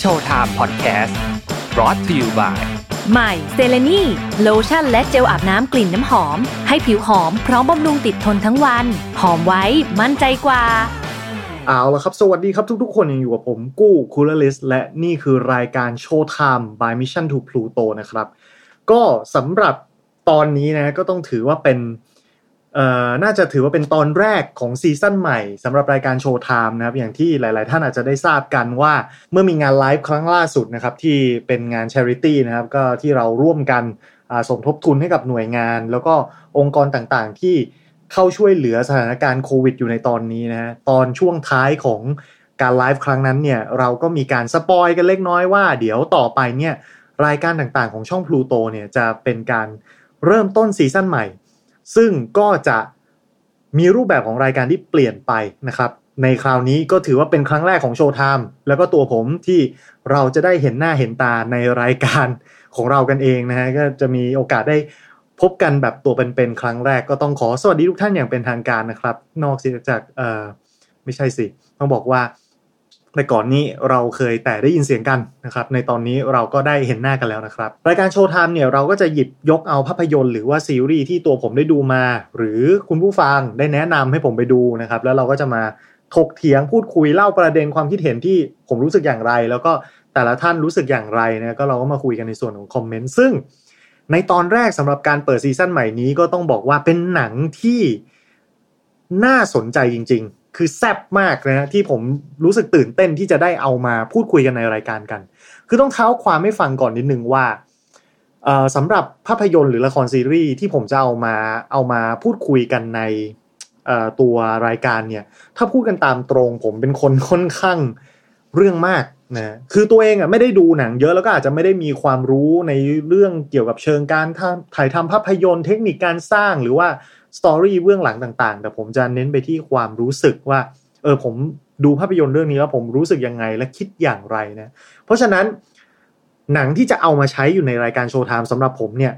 Showtime พอดแคสต์ brought to you by ใหม่เซเลนีโลชั่นและเจลอาบน้ำกลิ่นน้ำหอม ให้ผิวหอมพร้อมบำรุงติดทนทั้งวัน หอมไว้มั่นใจกว่า เอาละครับ สวัสดีครับทุกๆ คนยังอยู่กับผมกู้คูลลิสและนี่คือรายการโชว์ไทม์ by Mission to Pluto นะครับ ก็สำหรับตอนนี้นะก็ต้องถือว่าเป็นเอ่อ น่าจะถือว่าเป็นตอนแรกของซีซั่นใหม่สำหรับรายการ Showtime นะครับ อย่างที่หลาย ๆ ท่านอาจจะได้ทราบกันว่าเมื่อมีงานไลฟ์ครั้งล่าสุดนะครับ ที่เป็นงาน Charity นะครับ ก็ที่เราร่วมกันสมทบทุนให้กับหน่วยงาน แล้วก็องค์กรต่างๆ ที่เข้าช่วยเหลือสถานการณ์โควิดอยู่ในตอนนี้นะฮะตอนช่วงท้ายของการไลฟ์ครั้งนั้นเนี่ยเราก็มีการ spoil กันเล็กน้อยว่า เดี๋ยวต่อไปเนี่ยรายการต่างๆ ของช่องพลูโตเนี่ยจะเป็นการเริ่มต้นซีซั่นใหม่ ซึ่งก็จะมีรูปแบบของรายการที่เปลี่ยนไปนะครับในคราวนี้ก็ถือว่าเป็นครั้งแรกของโชว์ไทม์แล้วก็ตัวผมที่เราจะได้เห็นหน้าเห็นตาในรายการของเรากันเองนะฮะก็จะมีโอกาสได้พบกันแบบตัวเป็นๆครั้งแรกก็ต้องขอสวัสดีทุกท่านอย่างเป็นทางการนะครับ นอกจากเอ่อไม่ใช่สิ ต้องบอกว่า ในก่อนนี้เราเคยแต่ได้ยินเสียงกันนะครับ ในตอนนี้เราก็ได้เห็นหน้ากันแล้วนะครับ รายการโชว์ไทม์เนี่ยเราก็จะหยิบยกเอาภาพยนตร์หรือว่าซีรีส์ที่ตัวผมได้ดูมา หรือคุณผู้ฟังได้แนะนำให้ผมไปดูนะครับ แล้วเราก็จะมาถกเถียงพูดคุยเล่าประเด็นความคิดเห็นที่ผมรู้สึกอย่างไร แล้วก็แต่ละท่านรู้สึกอย่างไรนะก็เราก็มาคุยกันในส่วนของคอมเมนต์ซึ่ง ในตอนแรกสำหรับการเปิดซีซั่นใหม่นี้ก็ต้องบอกว่าเป็นหนังที่น่าสนใจจริง ๆ คือแซ่บมากนะที่ผมรู้สึกตื่นเต้นที่จะได้เอามาพูดคุยกันในรายการกัน คือต้องเท้าความให้ฟังก่อนนิดนึงว่าสำหรับภาพยนตร์หรือละครซีรีส์ที่ผมจะเอามาเอามาพูดคุยกันในตัวรายการเนี่ย ถ้าพูดกันตามตรงผมเป็นคนค่อนข้างเรื่องมากนะคือตัวเองอะไม่ได้ดูหนังเยอะแล้วก็อาจจะไม่ได้มีความรู้ในเรื่องเกี่ยวกับเชิงการถ่ายทำภาพยนตร์เทคนิคการสร้างหรือว่า สตอรี่เบื้องหลังต่างๆ แต่ผมจะเน้นไปที่ความรู้สึกว่าเออผมดูภาพยนตร์เรื่องนี้แล้วผมรู้สึกยังไงและคิดอย่างไรนะเพราะฉะนั้นหนังที่จะเอามาใช้อยู่ในรายการโชว์ไทม์สำหรับผมเนี่ย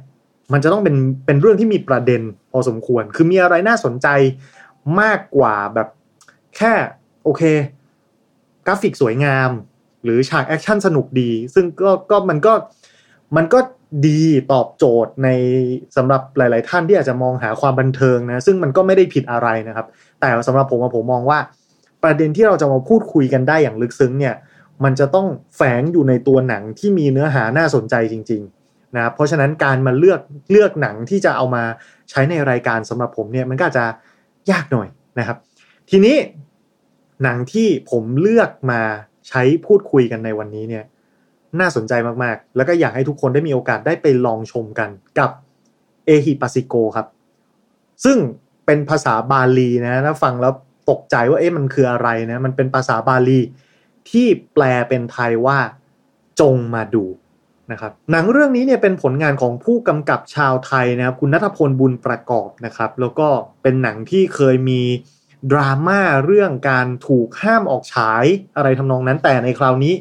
มันจะต้องเป็นเป็นเรื่องที่มีประเด็นพอสมควร คือมีอะไรน่าสนใจมากกว่าแบบแค่โอเค กราฟิกสวยงาม หรือฉากแอคชั่นสนุกดี ซึ่งก็ก็มันก็มันก็ ดีตอบโจทย์ในสำหรับหลาย ๆ ท่านที่อาจจะมองหาความบันเทิงนะซึ่งมันก็ไม่ได้ผิดอะไรนะครับ แต่สำหรับผมผมมองว่า ประเด็นที่เราจะมาพูดคุยกันได้อย่างลึกซึ้งเนี่ยมันจะต้องแฝงอยู่ในตัวหนังที่มีเนื้อหาน่าสนใจจริง ๆ นะครับเพราะฉะนั้นการมาเลือกเลือกหนังที่จะเอามาใช้ในรายการสำหรับผมเนี่ยมันก็จะยากหน่อยนะครับ ทีนี้หนังที่ผมเลือกมาใช้พูดคุยกันในวันนี้เนี่ย น่าสนใจมากๆ แล้วก็อยากให้ทุกคนได้มีโอกาสได้ไปลองชมกันกับเอฮิปัสิโกครับ ซึ่งเป็นภาษาบาลีนะถ้าฟังแล้วตกใจว่าเอ๊ะมันคืออะไรนะ มันเป็นภาษาบาลีที่แปลเป็นไทยว่าจงมาดูนะครับหนังเรื่องนี้เนี่ยเป็นผลงานของผู้กำกับชาวไทยนะครับคุณนัทพลบุญประกอบนะครับ แล้วก็เป็นหนังที่เคยมีดราม่าเรื่องการถูกห้ามออกฉายอะไรทำนองนั้นแต่ในคราวนี้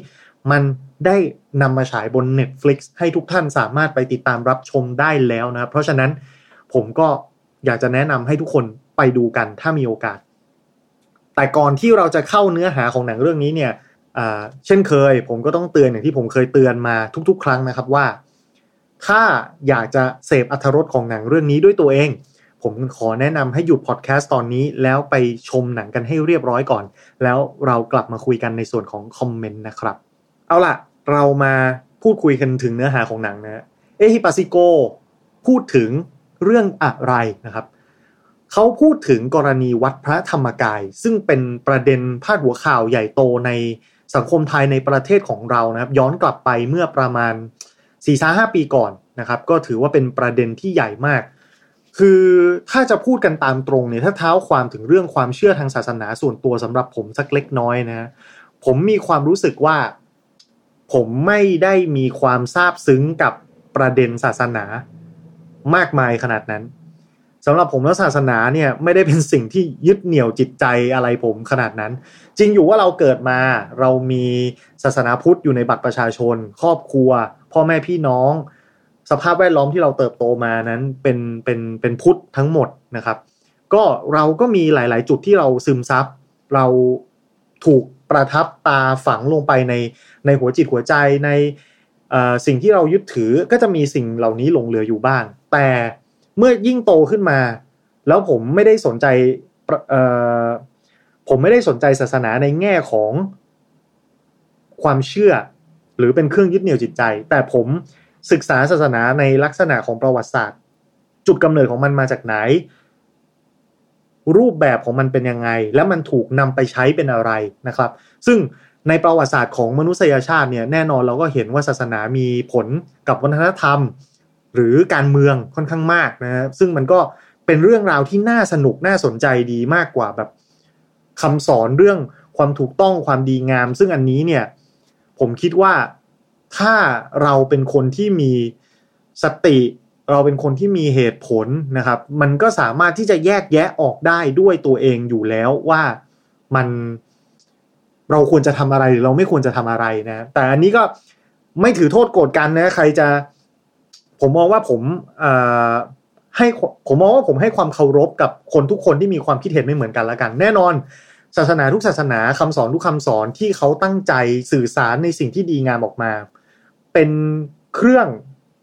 มันได้นำมาฉายบน Netflix ให้ทุกท่านสามารถไปติดตามรับชมได้แล้วนะเพราะฉะนั้นผมก็อยากจะแนะนำให้ทุกคนไปดูกันถ้ามีโอกาส แต่ก่อนที่เราจะเข้าเนื้อหาของหนังเรื่องนี้เนี่ยเช่นเคย ผมก็ต้องเตือนอย่างที่ผมเคยเตือนมาทุก ๆ ครั้งนะครับว่า ถ้าอยากจะเสพอัธรสของหนังเรื่องนี้ด้วยตัวเอง ผมขอแนะนำให้หยุดพอดแคสต์ตอนนี้ แล้วไปชมหนังกันให้เรียบร้อยก่อน แล้วเรากลับมาคุยกันในส่วนของคอมเมนต์นะครับ เอาล่ะ เรามาพูดคุยกันถึงเนื้อหาของหนังนะเอฮิปาซิโกพูดถึงเรื่องอะไรนะครับ เขาพูดถึงกรณีวัดพระธรรมกาย ซึ่งเป็นประเด็นพาดหัวข่าวใหญ่โตในสังคมไทยในประเทศของเรานะครับ ย้อนกลับไปเมื่อประมาณ4ี่ห้าปีก่อนนะครับ ก็ถือว่าเป็นประเด็นที่ใหญ่มาก คือถ้าจะพูดกันตามตรงเนี่ยถ้าเท้าความถึงเรื่องความเชื่อทางศาสนาส่วนตัวสำหรับผมสักเล็กน้อยนะผมมีความรู้สึกว่า ผมไม่ได้มีความซาบซึ้งกับประเด็นศาสนามากมายขนาดนั้นสำหรับผมแล้วศาสนาเนี่ยไม่ได้เป็นสิ่งที่ยึดเหนี่ยวจิตใจอะไรผมขนาดนั้น จริงอยู่ว่าเราเกิดมาเรามีศาสนาพุทธอยู่ในบัตรประชาชน ครอบครัว พ่อแม่พี่น้อง สภาพแวดล้อมที่เราเติบโตมานั้นเป็นเป็นเป็นพุทธทั้งหมดนะครับ ก็เราก็มีหลาย ๆ จุดที่เราซึมซับเราถูก ประทับตาฝังลงไปในในหัวจิตหัวใจในสิ่งที่เรายึดถือก็จะมีสิ่งเหล่านี้หลงเหลืออยู่บ้าง แต่เมื่อยิ่งโตขึ้นมา แล้วผมไม่ได้สนใจผมไม่ได้สนใจศาสนาในแง่ของความเชื่อ หรือเป็นเครื่องยึดเหนี่ยวจิตใจ แต่ผมศึกษาศาสนาในลักษณะของประวัติศาสตร์ จุดกำเนิดของมันมาจากไหน รูปแบบของมันเป็นยังไง และมันถูกนำไปใช้เป็นอะไรนะครับ ซึ่งในประวัติศาสตร์ของมนุษยชาติเนี่ยแน่นอนเราก็เห็นว่าศาสนามีผลกับวัฒนธรรม หรือการเมืองค่อนข้างมากนะซึ่งมันก็เป็นเรื่องราวที่น่าสนุกน่าสนใจดีมากกว่าแบบคำสอนเรื่องความถูกต้องความดีงาม ซึ่งอันนี้เนี่ยผมคิดว่าถ้าเราเป็นคนที่มีสติ เราเป็นคนที่มีเหตุผลนะครับ มันก็สามารถที่จะแยกแยะออกได้ด้วยตัวเองอยู่แล้วว่ามันเราควรจะทำอะไรหรือเราไม่ควรจะทำอะไรนะ แต่อันนี้ก็ไม่ถือโทษโกรธกันนะ ใครจะ ผมมองว่าผมให้ผมมองว่าผมให้ความเคารพกับคนทุกคนที่มีความคิดเห็นไม่เหมือนกันละกัน แน่นอน ศาสนาทุกศาสนาคำสอนทุกคำสอนที่เขาตั้งใจสื่อสารในสิ่งที่ดีงามออกมา เป็นเครื่อง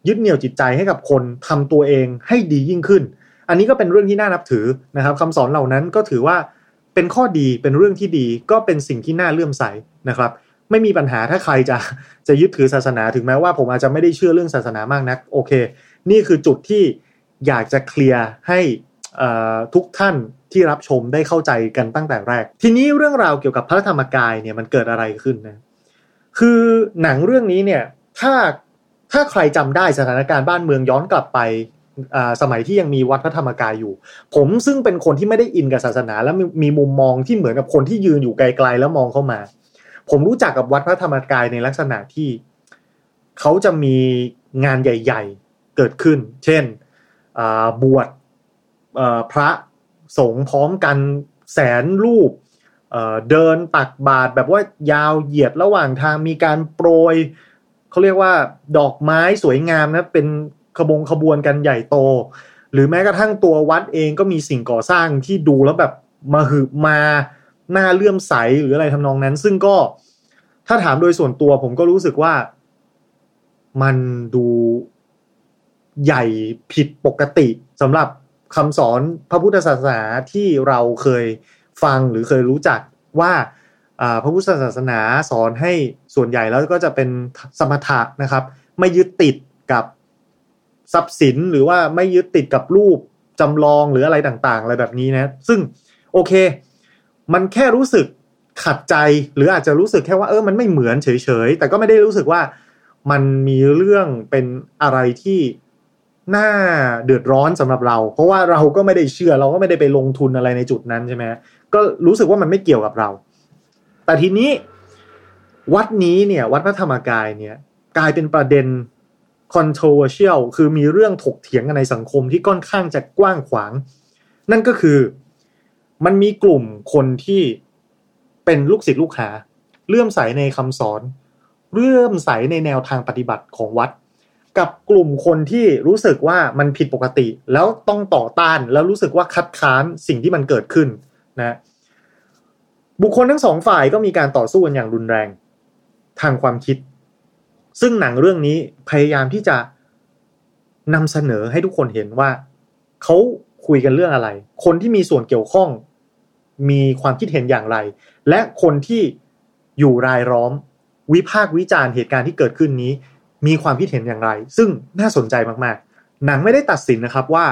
ยึดเหนี่ยวจิตใจให้กับคนทำตัวเองให้ดียิ่งขึ้น อันนี้ก็เป็นเรื่องที่น่านับถือนะครับคำสอนเหล่านั้นก็ถือว่าเป็นข้อดีเป็นเรื่องที่ดีก็เป็นสิ่งที่น่าเลื่อมใสนะครับ ไม่มีปัญหาถ้าใครจะจะยึดถือศาสนาถึงแม้ว่าผมอาจจะไม่ได้เชื่อเรื่องศาสนามากนัก โอเค นี่คือจุดที่อยากจะเคลียร์ให้ทุกท่านที่รับชมได้เข้าใจกันตั้งแต่แรก ทีนี้เรื่องราวเกี่ยวกับพระธรรมกายเนี่ยมันเกิดอะไรขึ้นนะคือหนังเรื่องนี้เนี่ยถ้า ถ้าใครจำได้สถานการณ์บ้านเมืองย้อนกลับไปสมัยที่ยังมีวัดพระธรรมกายอยู่ ผมซึ่งเป็นคนที่ไม่ได้อินกับศาสนา แล้วมีมุมมองที่เหมือนกับคนที่ยืนอยู่ไกลๆแล้วมองเข้ามา ผมรู้จักกับวัดพระธรรมกายในลักษณะที่เขาจะมีงานใหญ่ ๆ เกิดขึ้น เช่นบวชพระสงฆ์พร้อมกันแสนรูปเดินตักบาตรแบบว่ายาวเหยียดระหว่างทางมีการโปรย เขาเรียกว่าดอกไม้สวยงามนะเป็นขบงขบวนกันใหญ่โต หรือแม้กระทั่งตัววัดเองก็มีสิ่งก่อสร้างที่ดูแล้วแบบมาหืบมาหน้าเลื่อมใสหรืออะไรทำนองนั้น ซึ่งก็ถ้าถามโดยส่วนตัวผมก็รู้สึกว่ามันดูใหญ่ผิดปกติสำหรับคำสอนพระพุทธศาสนาที่เราเคยฟังหรือเคยรู้จักว่า พระพุทธศาสนาสอนให้ส่วนใหญ่แล้วก็จะเป็นสมถะนะครับ ไม่ยึดติดกับทรัพย์สินหรือว่าไม่ยึดติดกับรูปจำลองหรืออะไรต่างๆ อะไรแบบนี้นะ ซึ่งโอเค มันแค่รู้สึกขัดใจหรืออาจจะรู้สึกแค่ว่าเออมันไม่เหมือนเฉยๆ แต่ก็ไม่ได้รู้สึกว่ามันมีเรื่องเป็นอะไรที่น่าเดือดร้อนสำหรับเรา เพราะว่าเราก็ไม่ได้เชื่อเราก็ไม่ได้ไปลงทุนอะไรในจุดนั้นใช่ไหมก็รู้สึกว่ามันไม่เกี่ยวกับเรา แต่ทีนี้วัดนี้เนี่ย วัดพระธรรมกายเนี่ย กลายเป็นประเด็น controversial คือมีเรื่องถกเถียงกันในสังคมที่ค่อนข้างจะกว้างขวาง นั่นก็คือมันมีกลุ่มคนที่เป็นลูกศิษย์ลูกหาเลื่อมใสในคำสอน เลื่อมใสในแนวทางปฏิบัติของวัด กับกลุ่มคนที่รู้สึกว่ามันผิดปกติ แล้วต้องต่อต้านแล้วรู้สึกว่าคัดค้านสิ่งที่มันเกิดขึ้นนะ บุคคลทั้งสองฝ่ายก็มีการต่อสู้กันอย่างรุนแรงทางความคิด ซึ่งหนังเรื่องนี้พยายามที่จะนำเสนอให้ทุกคนเห็นว่าเขาคุยกันเรื่องอะไร คนที่มีส่วนเกี่ยวข้อง มีความคิดเห็นอย่างไร และคนที่อยู่รายล้อม วิพากษ์วิจารณ์เหตุการณ์ที่เกิดขึ้นนี้ มีความคิดเห็นอย่างไร ซึ่งน่าสนใจมากๆ หนังไม่ได้ตัดสินนะครับว่า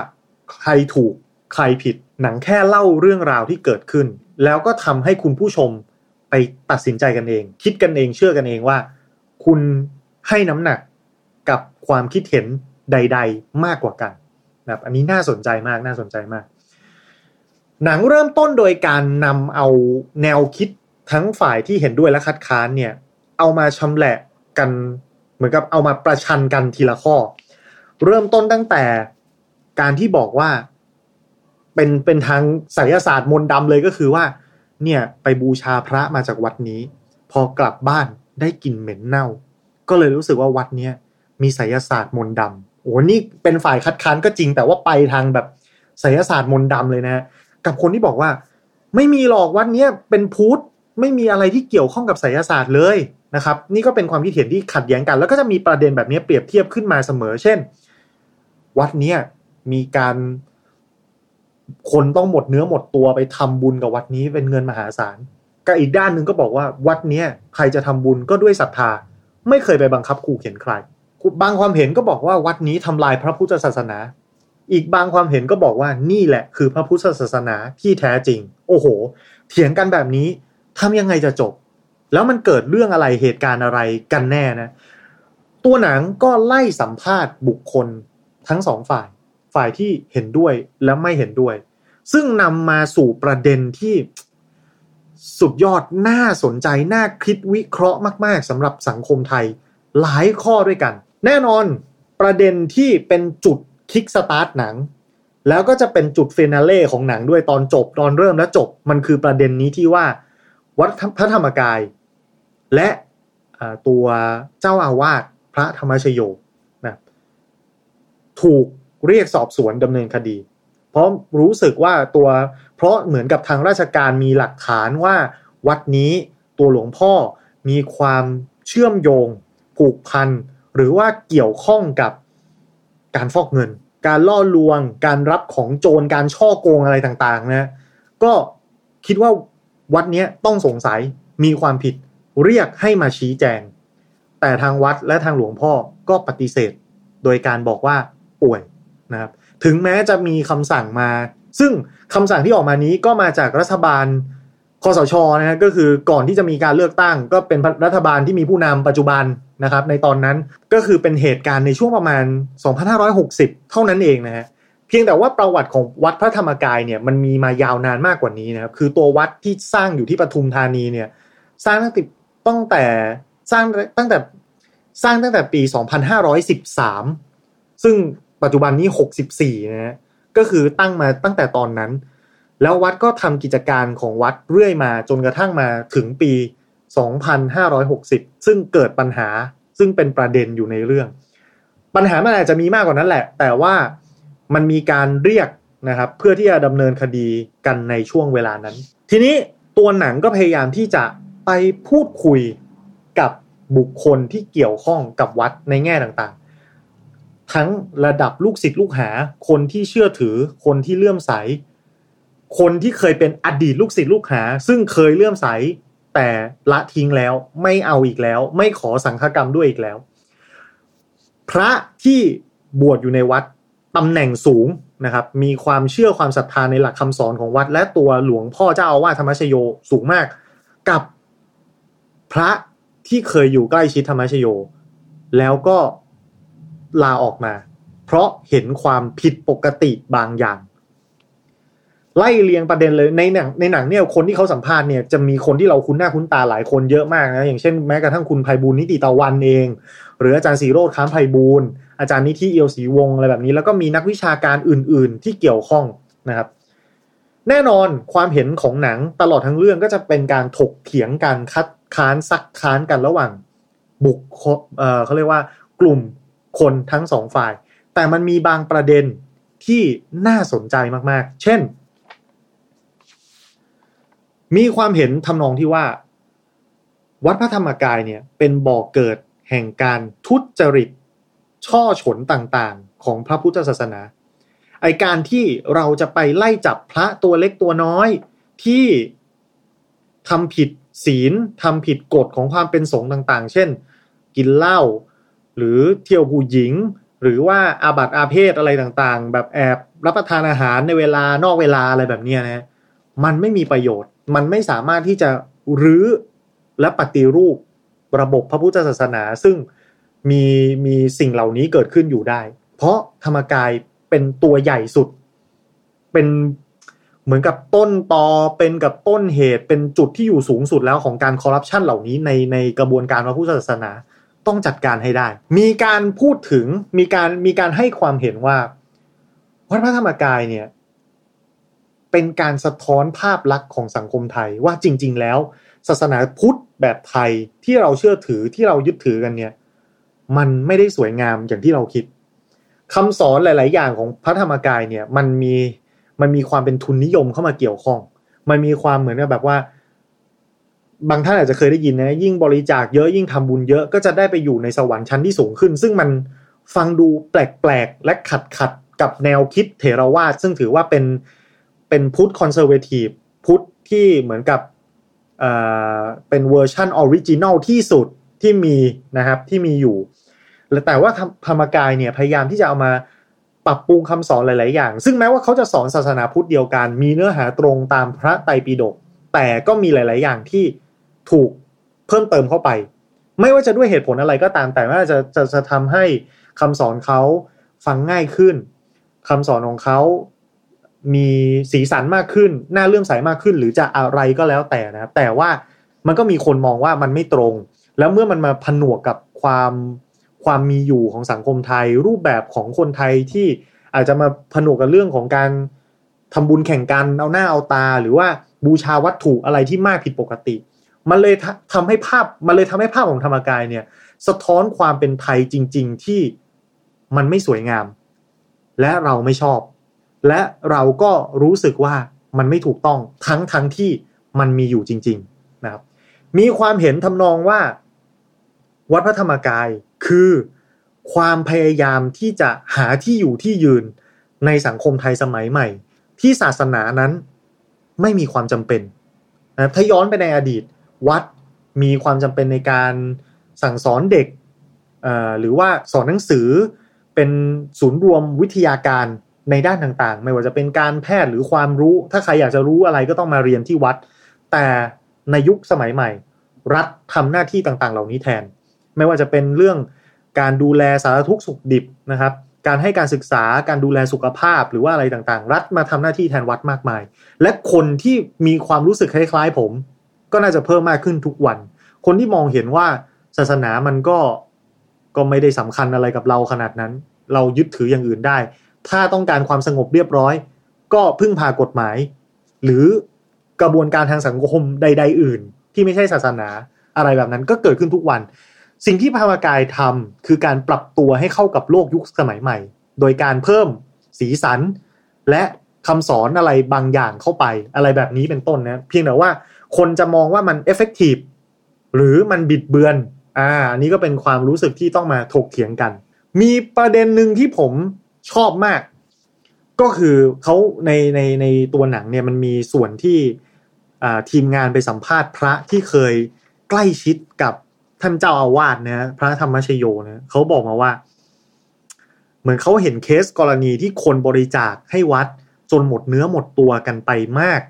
ใครถูกใครผิด หนังแค่เล่าเรื่องราวที่เกิดขึ้น แล้วก็ทำให้คุณผู้ชมไปตัดสินใจกันเอง คิดกันเองเชื่อกันเองว่า คุณให้น้ำหนักกับความคิดเห็นใด ๆ มากกว่ากันนะครับอันนี้น่าสนใจมากน่าสนใจมาก หนังเริ่มต้นโดยการนำเอาแนวคิดทั้งฝ่ายที่เห็นด้วยและคัดค้านเนี่ย เอามาชำแหละกันเหมือนกับเอามาประชันกันทีละข้อ เริ่มต้นตั้งแต่การที่บอกว่า เป็นเป็นทางไสยศาสตร์มนต์ดำเลยก็คือว่า เนี่ยไปบูชาพระมาจากวัดนี้ พอกลับบ้านได้กลิ่นเหม็นเน่า ก็เลยรู้สึกว่าวัดเนี้ยมีไสยศาสตร์มนต์ดำโอ้นี่เป็นฝ่ายคัดค้านก็จริง แต่ว่าไปทางแบบไสยศาสตร์มนต์ดำเลยนะกับคนที่บอกว่า ไม่มีหรอกวัดเนี้ยเป็นพุทธไม่มีอะไรที่เกี่ยวข้องกับไสยศาสตร์เลยนะครับ นี่ก็เป็นความคิดเห็นที่ขัดแย้งกัน แล้วก็จะมีประเด็นแบบนี้เปรียบเทียบขึ้นมาเสมอ เช่น วัดเนี้ยมีการ คนต้องหมดเนื้อหมดตัวไปทำบุญกับวัดนี้เป็นเงินมหาศาลก็อีกด้านหนึ่งก็บอกว่าวัดเนี้ยใครจะทำบุญก็ด้วยศรัทธา ไม่เคยไปบังคับขู่เข็นใคร บางความเห็นก็บอกว่าวัดนี้ทำลายพระพุทธศาสนา อีกบางความเห็นก็บอกว่านี่แหละคือพระพุทธศาสนาที่แท้จริง โอ้โห เถียงกันแบบนี้ทำยังไงจะจบ แล้วมันเกิดเรื่องอะไรเหตุการณ์อะไรกันแน่นะ ตัวหนังก็ไล่สัมภาษณ์บุคคลทั้งสองฝ่าย ฝ่ายที่เห็นด้วยและไม่เห็นด้วย ซึ่งนำมาสู่ประเด็นที่สุดยอดน่าสนใจ น่าคิดวิเคราะห์มาก ๆสำหรับสังคมไทย หลายข้อด้วยกัน แน่นอนประเด็นที่เป็นจุดคิกสตาร์ทหนัง แล้วก็จะเป็นจุดเฟนาเล่ของหนังด้วยตอนจบ ตอนเริ่มและจบ มันคือประเด็นนี้ที่ว่าวัดพระธรรมกาย และตัวเจ้าอาวาสพระธรรมชโยนะถูก เรียกสอบสวนดำเนินคดี เพราะรู้สึกว่าตัวเพราะเหมือนกับทางราชการมีหลักฐานว่าวัดนี้ตัวหลวงพ่อมีความเชื่อมโยง ผูกพัน หรือว่าเกี่ยวข้องกับการฟอกเงิน การล่อลวง การรับของโจรการช่อโกงอะไรต่างๆนะก็คิดว่าวัดนี้ต้องสงสัยมีความผิดเรียกให้มาชี้แจง แต่ทางวัดและทางหลวงพ่อก็ปฏิเสธ โดยการบอกว่าป่วย นะครับถึงแม้จะมีคำสั่งมา ซึ่งคำสั่งที่ออกมานี้ก็มาจากรัฐบาลคอสชนะฮะก็คือก่อนที่จะมีการเลือกตั้ง ก็เป็นรัฐบาลที่มีผู้นำปัจจุบันนะครับ ในตอนนั้นก็คือเป็นเหตุการณ์ในช่วงประมาณ 2560 เท่านั้นเองนะฮะเพียงแต่ว่าประวัติของวัดพระธรรมกายเนี่ยมันมีมายาวนานมากกว่านี้นะครับคือตัววัดที่สร้างอยู่ที่ปทุมธานีเนี่ยสร้างตั้งแต่ตั้งแต่สร้างตั้งแต่สร้างตั้งแต่ปี 2513 ซึ่ง ปัจจุบันนี้ 64 นะฮะก็คือตั้งมาตั้งแต่ตอนนั้น แล้ววัดก็ทำกิจการของวัดเรื่อยมาจนกระทั่งมาถึงปี 2560 ซึ่งเกิดปัญหาซึ่งเป็นประเด็นอยู่ในเรื่อง ปัญหามันอาจจะมีมากกว่านั้นแหละ แต่ว่ามันมีการเรียกนะครับ เพื่อที่จะดำเนินคดีกันในช่วงเวลานั้น ทีนี้ตัวหนังก็พยายามที่จะไปพูดคุยกับบุคคลที่เกี่ยวข้องกับวัดในแง่ต่างๆ ทั้งระดับลูกศิษย์ลูกหา คนที่เชื่อถือ คนที่เลื่อมใส คนที่เคยเป็นอดีตลูกศิษย์ลูกหา ซึ่งเคยเลื่อมใส แต่ละทิ้งแล้วไม่เอาอีกแล้ว ไม่ขอสังฆกรรมด้วยอีกแล้ว พระที่บวชอยู่ในวัดตำแหน่งสูงนะครับ มีความเชื่อความศรัทธาในหลักคำสอนของวัด และตัวหลวงพ่อเจ้าอาวาสธรรมชโยสูงมาก กับพระที่เคยอยู่ใกล้ชิดธรรมชโย แล้วก็ ลาออกมา เพราะเห็นความผิดปกติบางอย่าง ไล่เรียงประเด็นเลยในหนังในหนังเนี่ยคนที่เขาสัมภาษณ์เนี่ยจะมีคนที่เราคุ้นหน้าคุ้นตาหลายคนเยอะมากนะอย่างเช่นแม้กระทั่งคุณไพบูลนิติตะวันเอง หรืออาจารย์สีโรดค้ามไพบูลอาจารย์นิธิเอียวศรีวงอะไรแบบนี้ แล้วก็มีนักวิชาการอื่น ๆ ที่เกี่ยวข้องนะครับแน่นอนความเห็นของหนังตลอดทั้งเรื่องก็จะเป็นการถกเถียงกันคัดค้านซักค้านกันระหว่าง บุคเอ่อเขาเรียกว่ากลุ่ม คนทั้งสองฝ่าย แต่มันมีบางประเด็นที่น่าสนใจมากๆ เช่น มีความเห็นทำนองที่ว่า วัดพระธรรมกายเนี่ยเป็นบ่อกเกิดแห่งการทุจริต ช่อฉนต่างๆ ของพระพุทธศาสนา ไอการที่เราจะไปไล่จับพระตัวเล็กตัวน้อย ที่ทำผิดศีลทำผิดกฎของความเป็นสงฆ์ต่างๆ เช่น กินเหล้า หรือเที่ยวผู้หญิง หรือว่าอาบัติอาเพศอะไรต่างๆ แบบแอบรับประทานอาหารในเวลานอกเวลาอะไรแบบนี้นะมันไม่มีประโยชน์ มันไม่สามารถที่จะรื้อและปฏิรูประบบพระพุทธศาสนา ซึ่งมีมีสิ่งเหล่านี้เกิดขึ้นอยู่ได้ เพราะธรรมกายเป็นตัวใหญ่สุด เป็นเหมือนกับต้นตอเป็นกับต้นเหตุเป็นจุดที่อยู่สูงสุดแล้วของการคอร์รัปชันเหล่านี้ในในกระบวนการพระพุทธศาสนา ต้องจัดการให้ได้ มีการพูดถึงมีการมีการให้ความเห็นว่าวัดพระธรรมกายเนี่ยเป็นการสะท้อนภาพลักษณ์ของสังคมไทยว่าจริง ๆ แล้ว ศาสนาพุทธแบบไทยที่เราเชื่อถือที่เรายึดถือกันเนี่ยมันไม่ได้สวยงามอย่างที่เราคิดคำสอนหลาย ๆ อย่างของพระธรรมกายเนี่ยมันมีมันมีความเป็นทุนนิยมเข้ามาเกี่ยวข้อง มันมีความเหมือนกับแบบว่า บางท่านอาจจะเคยได้ยินนะ ยิ่งบริจาคเยอะยิ่งทำบุญเยอะก็จะได้ไปอยู่ในสวรรค์ชั้นที่สูงขึ้น ซึ่งมันฟังดูแปลกๆ และขัดขัดกับแนวคิดเถรวาทซึ่งถือว่าเป็นเป็นพุทธ conservative พุทธที่เหมือนกับเอ่อเป็นเวอร์ชัน original ที่สุดที่มีนะครับที่มีอยู่ แต่ว่าธรรมกายเนี่ยพยายามที่จะเอามาปรับปรุงคำสอนหลาย ๆ อย่าง ซึ่งแม้ว่าเขาจะสอนศาสนาพุทธเดียวกัน มีเนื้อหาตรงตามพระไตรปิฎกแต่ก็มีหลาย ๆ อย่างที่ ถูกเพิ่มเติมเข้าไป ไม่ว่าจะด้วยเหตุผลอะไรก็ตามแต่ว่าจะจะจะทำให้คำสอนเขาฟังง่ายขึ้นคำสอนของเขามีสีสันมากขึ้นน่าเลื่อมใสมากขึ้น หรือจะอะไรก็แล้วแต่นะครับแต่ว่ามันก็มีคนมองว่ามันไม่ตรง แล้วเมื่อมันมาผนวกกับความความมีอยู่ของสังคมไทย รูปแบบของคนไทยที่อาจจะมาผนวกกับเรื่องของการทำบุญแข่งกันเอาหน้าเอาตา หรือว่าบูชาวัตถุอะไรที่มากผิดปกติ มันเลยทำให้ภาพมันเลยทำให้ภาพของธรรมกายเนี่ย สะท้อนความเป็นไทยจริง ๆ ที่มันไม่สวยงาม และเราไม่ชอบ และเราก็รู้สึกว่ามันไม่ถูกต้องทั้งทั้งที่มันมีอยู่จริง ๆนะครับ มีความเห็นทำนองว่า วัดพระธรรมกายคือความพยายามที่จะหาที่อยู่ที่ยืนในสังคมไทยสมัยใหม่ ที่ศาสนานั้นไม่มีความจำเป็นนะถ้าย้อนไปในอดีต วัดมีความจำเป็นในการสั่งสอนเด็กหรือว่าสอนหนังสือเป็นศูนย์รวมวิทยาการในด้านต่างๆ ไม่ว่าจะเป็นการแพทย์หรือความรู้ ถ้าใครอยากจะรู้อะไรก็ต้องมาเรียนที่วัด แต่ในยุคสมัยใหม่ รัฐทำหน้าที่ต่างๆ เหล่านี้แทน ไม่ว่าจะเป็นเรื่องการดูแลสารทุกสุขดิบนะครับ การให้การศึกษาการดูแลสุขภาพหรือว่าอะไรต่างๆ รัฐมาทำหน้าที่แทนวัดมากมาย และคนที่มีความรู้สึกคล้ายๆ ผม ก็น่าจะเพิ่มมากขึ้นทุกวัน คนที่มองเห็นว่าศาสนามันก็ก็ไม่ได้สำคัญอะไรกับเราขนาดนั้น เรายึดถืออย่างอื่นได้ ถ้าต้องการความสงบเรียบร้อย ก็พึ่งพากฎหมาย หรือกระบวนการทางสังคมใด ๆ อื่น ที่ไม่ใช่ศาสนาอะไรแบบนั้นก็เกิดขึ้นทุกวัน สิ่งที่พาวากายทำคือการปรับตัวให้เข้ากับโลกยุคสมัยใหม่ โดยการเพิ่มสีสัน และคำสอนอะไรบางอย่างเข้าไปอะไรแบบนี้เป็นต้นนะเพียงแต่ว่า คนจะมองว่ามันเอฟเฟกตีฟหรือมันบิดเบือน อ่าอันนี้ก็เป็นความรู้สึกที่ต้องมาถกเถียงกัน มีประเด็นหนึ่งที่ผมชอบมาก ก็คือเขาในในในตัวหนังเนี่ยมันมีส่วนที่ทีมงานไปสัมภาษณ์พระที่เคยใกล้ชิดกับท่านเจ้าอาวาสนะพระธรรมชโยนะเขาบอกมาว่า เหมือนเขาเห็นเคสกรณีที่คนบริจาคให้วัดจนหมดเนื้อหมดตัวกันไปมาก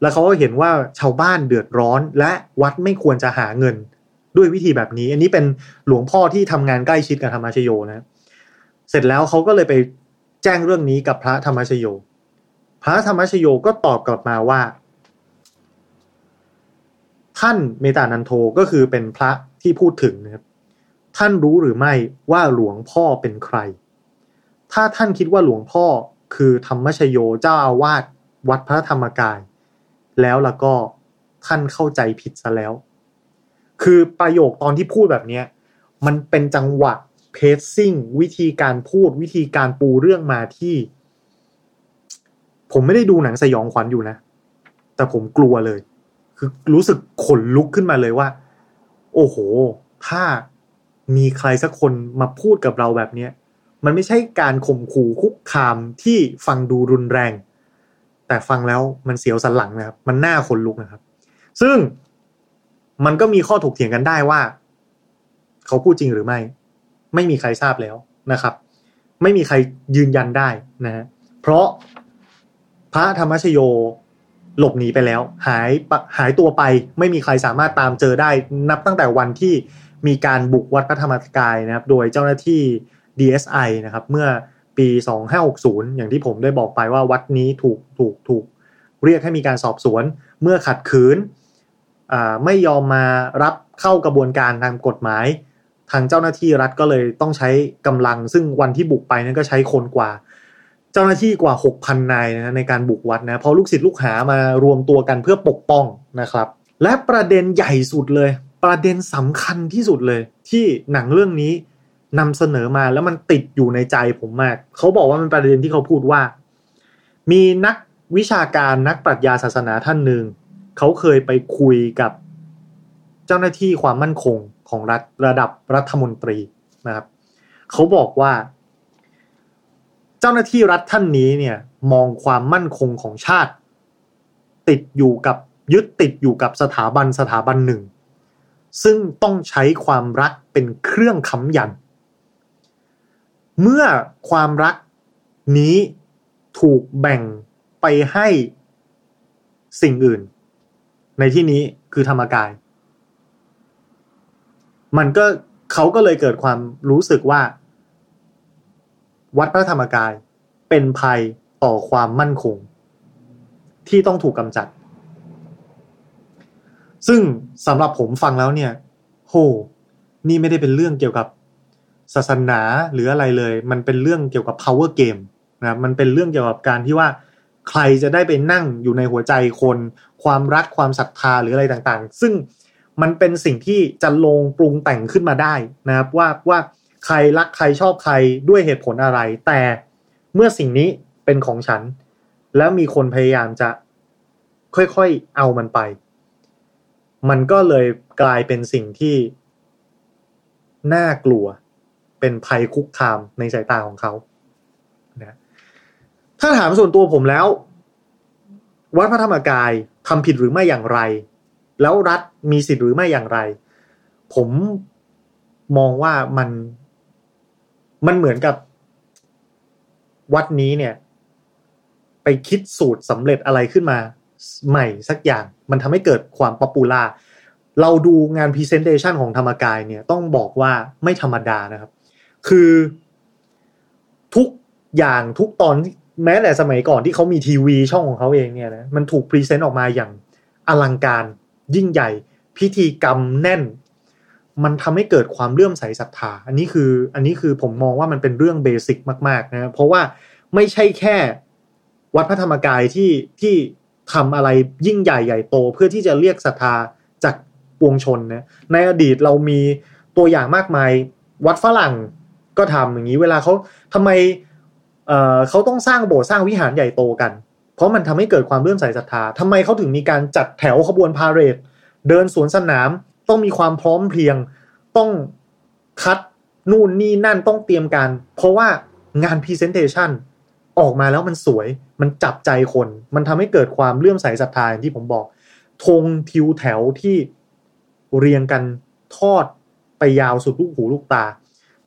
แล้วเขาก็เห็นว่าชาวบ้านเดือดร้อน และวัดไม่ควรจะหาเงินด้วยวิธีแบบนี้ อันนี้เป็นหลวงพ่อที่ทำงานใกล้ชิดกับธรรมชโยนะ เสร็จแล้วเขาก็เลยไปแจ้งเรื่องนี้กับพระธรรมชโย พระธรรมชโยก็ตอบกลับมาว่า ท่านเมตานันโทก็คือเป็นพระที่พูดถึงนะครับ ท่านรู้หรือไม่ว่าหลวงพ่อเป็นใคร ถ้าท่านคิดว่าหลวงพ่อคือธรรมชโยเจ้าอาวาสวัดพระธรรมกาย แล้วแล้วก็ท่านเข้าใจผิดซะแล้ว คือประโยคตอนที่พูดแบบเนี้ยมันเป็นจังหวะเพสซิ่งวิธีการพูดวิธีการปูเรื่องมาที่ ผมไม่ได้ดูหนังสยองขวัญอยู่นะ แต่ผมกลัวเลย คือรู้สึกขนลุกขึ้นมาเลยว่า โอ้โห ถ้ามีใครสักคนมาพูดกับเราแบบเนี้ยมันไม่ใช่การข่มขู่คุกคามที่ฟังดูรุนแรง แต่ฟังแล้วมันเสียวสันหลังนะครับ มันน่าขนลุกนะครับ ซึ่งมันก็มีข้อถกเถียงกันได้ว่า เขาพูดจริงหรือไม่ ไม่มีใครทราบแล้วนะครับ ไม่มีใครยืนยันได้นะฮะเพราะพระธรรมชโยหลบหนีไปแล้ว หายหายตัวไปไม่มีใครสามารถตามเจอได้ นับตั้งแต่วันที่มีการบุกวัดพระธรรมกายนะครับ โดยเจ้าหน้าที่ DSI นะครับ เมื่อ ปี 2560 อย่างที่ผมได้บอกไปว่าวัดนี้ถูกถูกถูกเรียกให้มีการสอบสวน เมื่อขัดขืนไม่ยอมมารับเข้ากระบวนการทางกฎหมาย ทางเจ้าหน้าที่รัฐก็เลยต้องใช้กำลัง ซึ่งวันที่บุกไปนั้นก็ใช้คนกว่า เจ้าหน้าที่กว่า 6,000 นายนะในการบุกวัดนะเพราะลูกศิษย์ลูกหามารวมตัวกันเพื่อปกป้องนะครับ และประเด็นใหญ่สุดเลย ประเด็นสำคัญที่สุดเลย ที่หนังเรื่องนี้ นำเสนอมาแล้วมันติดอยู่ในใจผมมาก เขาบอกว่ามันประเด็นที่เขาพูดว่า มีนักวิชาการนักปรัชญาศาสนาท่านหนึ่งเขาเคยไปคุยกับเจ้าหน้าที่ความมั่นคงของรัฐระดับรัฐมนตรีนะครับเขาบอกว่า เจ้าหน้าที่รัฐท่านนี้เนี่ยมองความมั่นคงของชาติ ติดอยู่กับยึดติดอยู่กับสถาบันสถาบันหนึ่ง ซึ่งต้องใช้ความรักเป็นเครื่องค้ำยัน เมื่อความรักนี้ถูกแบ่งไปให้สิ่งอื่น ในที่นี้คือธรรมกาย มันก็เขาก็เลยเกิดความรู้สึกว่า วัดพระธรรมกายเป็นภัยต่อความมั่นคง ที่ต้องถูกกำจัด ซึ่งสำหรับผมฟังแล้วเนี่ย โห นี่ไม่ได้เป็นเรื่องเกี่ยวกับ ศาสนาหรืออะไรเลย มันเป็นเรื่องเกี่ยวกับ power game นะมันเป็นเรื่องเกี่ยวกับการที่ว่าใครจะได้ไปนั่งอยู่ในหัวใจคน ความรักความศรัทธาหรืออะไรต่างๆ ซึ่งมันเป็นสิ่งที่จะลงปรุงแต่งขึ้นมาได้นะครับว่าว่าใครรักใครชอบใครด้วยเหตุผลอะไร แต่เมื่อสิ่งนี้เป็นของฉัน แล้วมีคนพยายามจะค่อยๆเอามันไป มันก็เลยกลายเป็นสิ่งที่น่ากลัว เป็นภัยคุกคามในสายตาของเขานะถ้าถามส่วนตัวผมแล้ว วัดพระธรรมกายทำผิดหรือไม่อย่างไร แล้วรัฐมีสิทธิ์หรือไม่อย่างไร ผมมองว่ามันมันเหมือนกับวัดนี้เนี่ย ไปคิดสูตรสำเร็จอะไรขึ้นมาใหม่สักอย่าง มันทำให้เกิดความ popular เราดูงาน presentation ของธรรมกายเนี่ยต้องบอกว่าไม่ธรรมดานะครับ คือทุกอย่างทุกตอนแม้แต่สมัยก่อนที่เขามีทีวีช่องของเขาเองเนี่ยนะมันถูก present ออกมาอย่างอลังการยิ่งใหญ่ พิธีกรรมแน่น มันทำให้เกิดความเลื่อมใสศรัทธาอันนี้คือ อันนี้คือผมมองว่ามันเป็นเรื่อง basicมากๆนะเพราะว่าไม่ใช่แค่วัดพระธรรมกายที่ที่ทำอะไรยิ่งใหญ่ใหญ่โตเพื่อที่จะเรียกศรัทธาจากปวงชนนะในอดีตเรามีตัวอย่างมากมาย วัดฝรั่ง ก็ทำอย่างนี้เวลาเขาทำไมเเขาต้องสร้างโบสถ์สร้างวิหารใหญ่โตกัน เพราะมันทำให้เกิดความเลื่อมใสศรัทธาทำไมเขาถึงมีการจัดแถวขบวนพาเหรดเดินสวนสนาม ต้องมีความพร้อมเพรียง ต้องคัดนู่นนี่นั่นต้องเตรียมการ เพราะว่างานพรีเซนเทชันออกมาแล้วมันสวย มันจับใจคน มันทำให้เกิดความเลื่อมใสศรัทธาอย่างที่ผมบอกธงทิวแถวที่เรียงกันทอดไปยาวสุดลูกหูลูกตา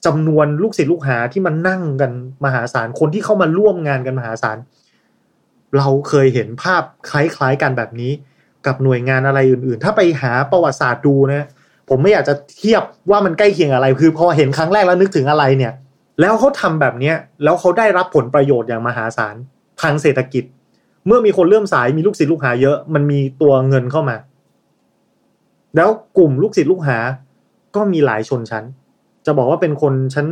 จำนวนลูกศิษย์ลูกหาที่มันนั่งกันมหาศาลคนที่เข้ามาร่วมงานกันมหาศาลเราเคยเห็นภาพคล้ายๆกันแบบนี้ กับหน่วยงานอะไรอื่นๆ ถ้าไปหาประวัติศาสตร์ดูนะผมไม่อยากจะเทียบว่ามันใกล้เคียงอะไร คือพอเห็นครั้งแรกแล้วนึกถึงอะไรเนี่ย แล้วเขาทำแบบเนี้ยแล้วเขาได้รับผลประโยชน์อย่างมหาศาลทางเศรษฐกิจ เมื่อมีคนเริ่มสายมีลูกศิษย์ลูกหาเยอะ มันมีตัวเงินเข้ามา แล้วกลุ่มลูกศิษย์ลูกหา ก็มีหลายชนชั้น จะบอกว่าเป็นคนชั้น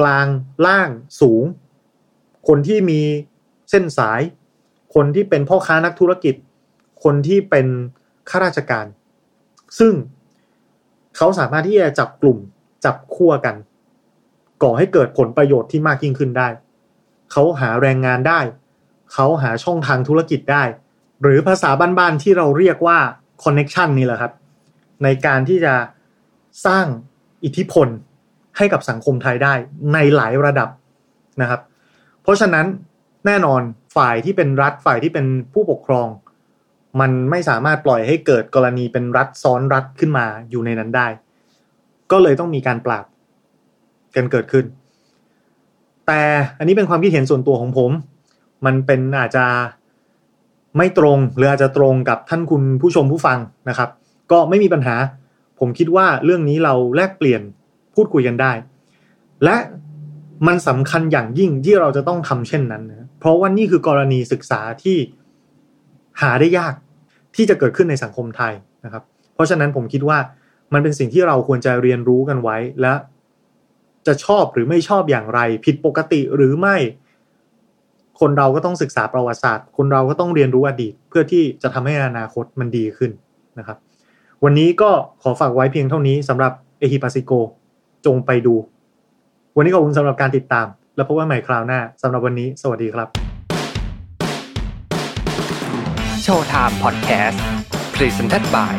กลางล่างสูง คนที่มีเส้นสาย คนที่เป็นพ่อค้านักธุรกิจ คนที่เป็นข้าราชการ ซึ่งเขาสามารถที่จะจับกลุ่มจับขั้วกัน ก่อให้เกิดผลประโยชน์ที่มากยิ่งขึ้นได้ เขาหาแรงงานได้ เขาหาช่องทางธุรกิจได้ หรือภาษาบ้านๆที่เราเรียกว่าคอนเน็ชันนี่แหละครับ ในการที่จะสร้าง อิทธิพลให้กับสังคมไทยได้ในหลายระดับนะครับ เพราะฉะนั้นแน่นอนฝ่ายที่เป็นรัฐฝ่ายที่เป็นผู้ปกครอง มันไม่สามารถปล่อยให้เกิดกรณีเป็นรัฐซ้อนรัฐขึ้นมาอยู่ในนั้นได้ ก็เลยต้องมีการปราบกันเกิดขึ้น แต่อันนี้เป็นความคิดเห็นส่วนตัวของผม มันเป็นอาจจะไม่ตรงหรืออาจจะตรงกับท่านคุณผู้ชมผู้ฟังนะครับ ก็ไม่มีปัญหา ผมคิดว่าเรื่องนี้เราแลกเปลี่ยนพูดคุยกันได้ และมันสำคัญอย่างยิ่งที่เราจะต้องทำเช่นนั้นนะเพราะว่านี่คือกรณีศึกษาที่หาได้ยากที่จะเกิดขึ้นในสังคมไทยนะครับ เพราะฉะนั้นผมคิดว่ามันเป็นสิ่งที่เราควรจะเรียนรู้กันไว้และ จะชอบหรือไม่ชอบอย่างไร ผิดปกติหรือไม่ คนเราก็ต้องศึกษาประวัติศาสตร์ คนเราก็ต้องเรียนรู้อดีต เพื่อที่จะทำให้อนาคตมันดีขึ้นนะครับ วันนี้ก็ขอฝากไว้เพียงเท่านี้สำหรับเอหิปัสสิโก จงไปดู วันนี้ขอบคุณสำหรับการติดตาม แล้วพบกันใหม่คราวหน้าสำหรับวันนี้ สวัสดีครับโชว์ไทม์พอดแคสต์ Presented by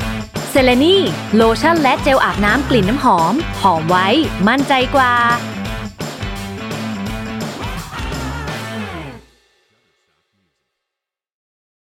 เซเลนีโลชั่นและเจลอาบน้ำกลิ่นน้ำหอม หอมไว้ มั่นใจกว่า